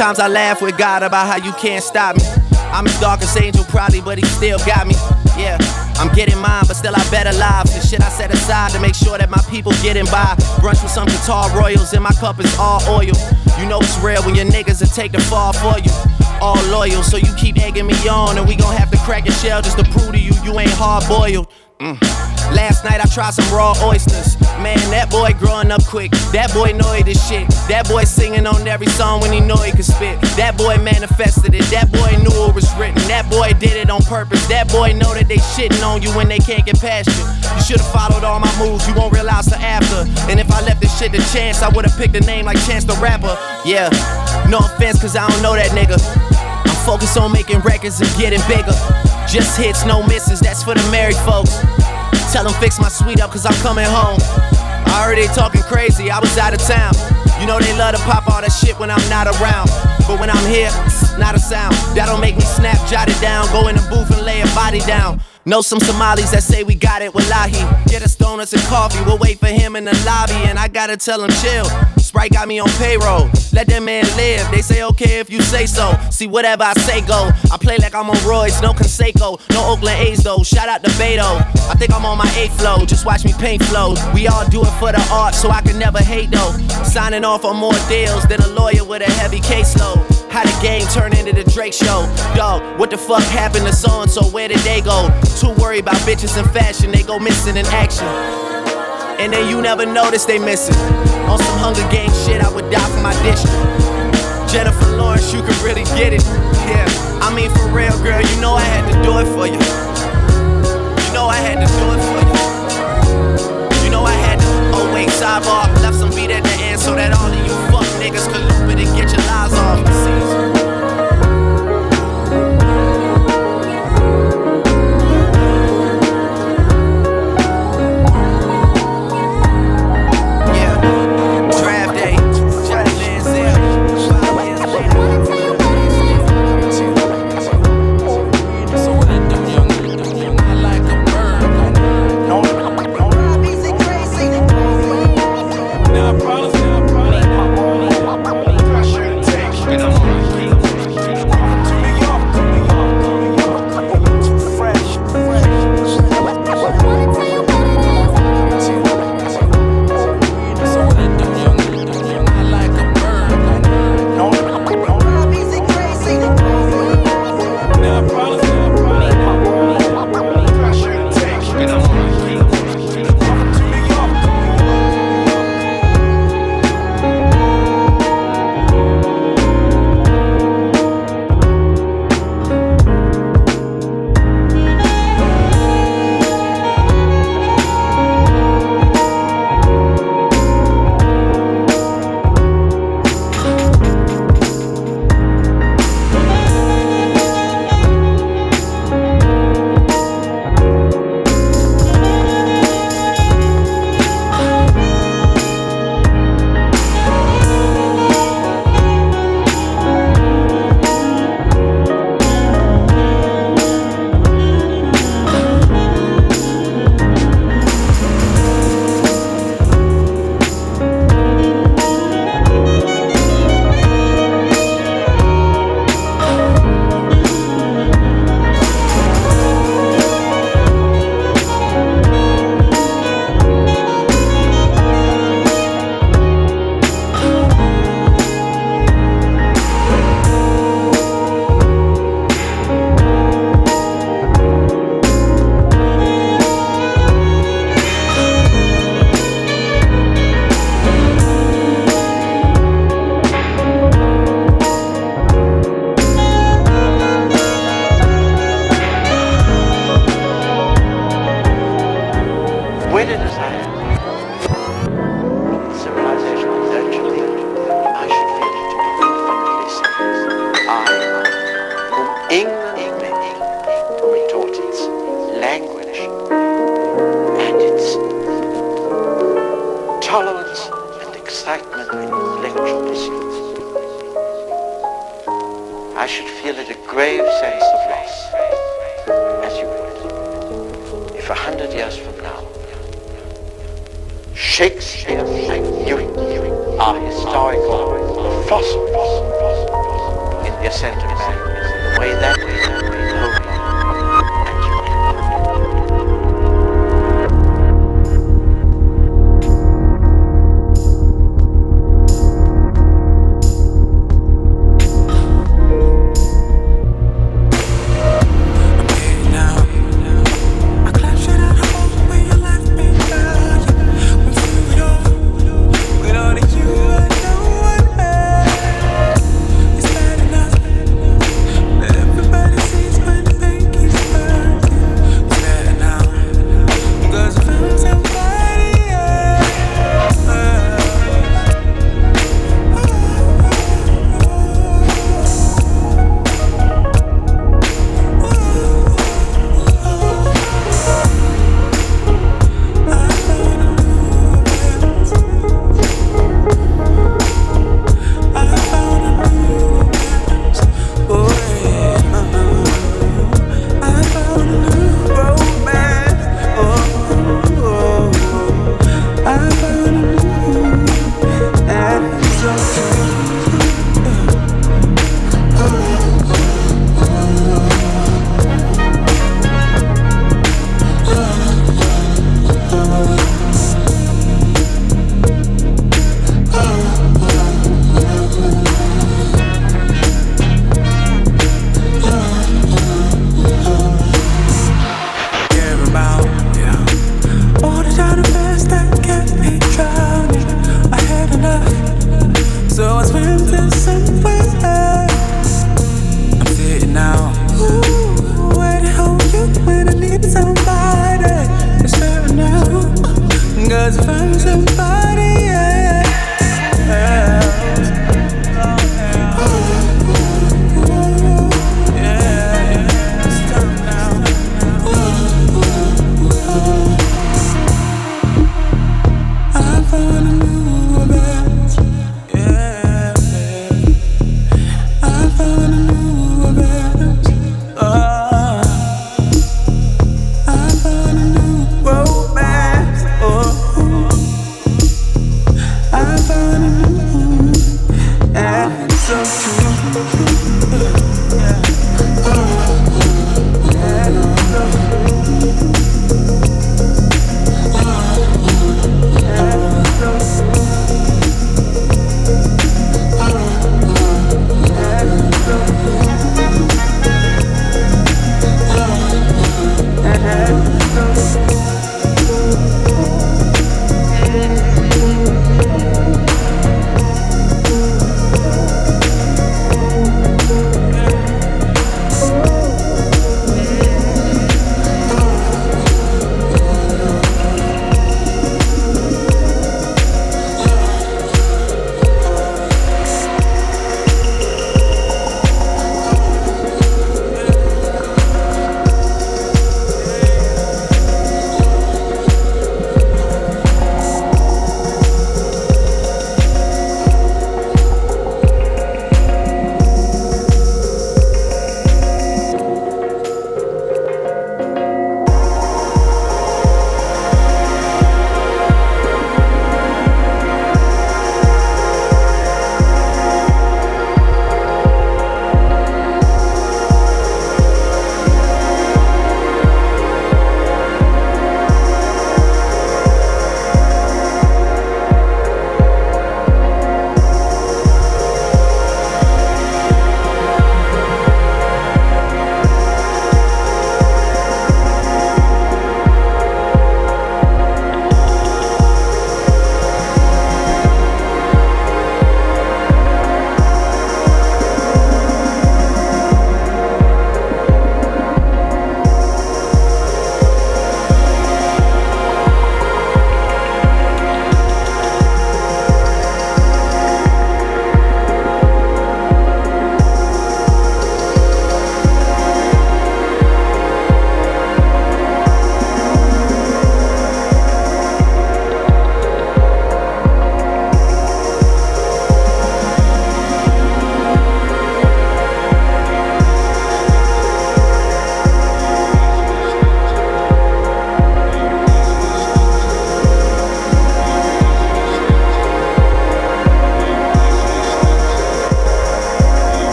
Sometimes I laugh with God about how you can't stop me. I'm his darkest angel, probably, but he still got me. Yeah, I'm getting mine, but still I better lives. The shit I set aside to make sure that my people getting by. Brunch with some guitar royals, and my cup is all oil. You know it's real when your niggas will take the fall for you. All loyal, so you keep egging me on, and we gon' have to crack a shell just to prove to you you ain't hard boiled. Last night I tried some raw oysters. Man, that boy growing up quick. That boy know this shit. That boy singing on every song when he know he could spit. That boy manifested it. That boy knew it was written. That boy did it on purpose. That boy know that they shitting on you when they can't get past you. You should've followed all my moves. You won't realize the after. And if I left this shit to chance, I would've picked a name like Chance the Rapper. Yeah, no offense, cause I don't know that nigga. I'm focused on making records and getting bigger. Just hits, no misses, that's for the married folks. Tell them fix my suite up, cause I'm coming home. I they talking crazy, I was out of town. You know they love to pop all that shit when I'm not around. But when I'm here, not a sound. That'll make me snap, jot it down, go in the booth and lay a body down. Know some Somalis that say we got it, wallahi. Get us donuts and coffee, we'll wait for him in the lobby. And I gotta tell him chill. Sprite got me on payroll. Let that man live. They say okay if you say so. See whatever I say go. I play like I'm on Royce, no Canseco, no Oakland A's though. Shout out to Beto. I think I'm on my eighth flow. Just watch me paint flows. We all do it for the art, so I can never hate though. Signing off on more deals than a lawyer with a heavy caseload. How the game turn into the Drake show. Dog, what the fuck happened to so and so? Where did they go? Too worried about bitches and fashion, they go missing in action. And then you never notice they missing. On some Hunger Games shit, I would die for my district. Jennifer Lawrence, you can really get it. Yeah, I mean for real, girl, you know I had to do it for you. You know I had to do it for you. You know I had to. Oh wait, sidebar, left some beat at the end so that all of you fuck niggas could loop it and get your lies off.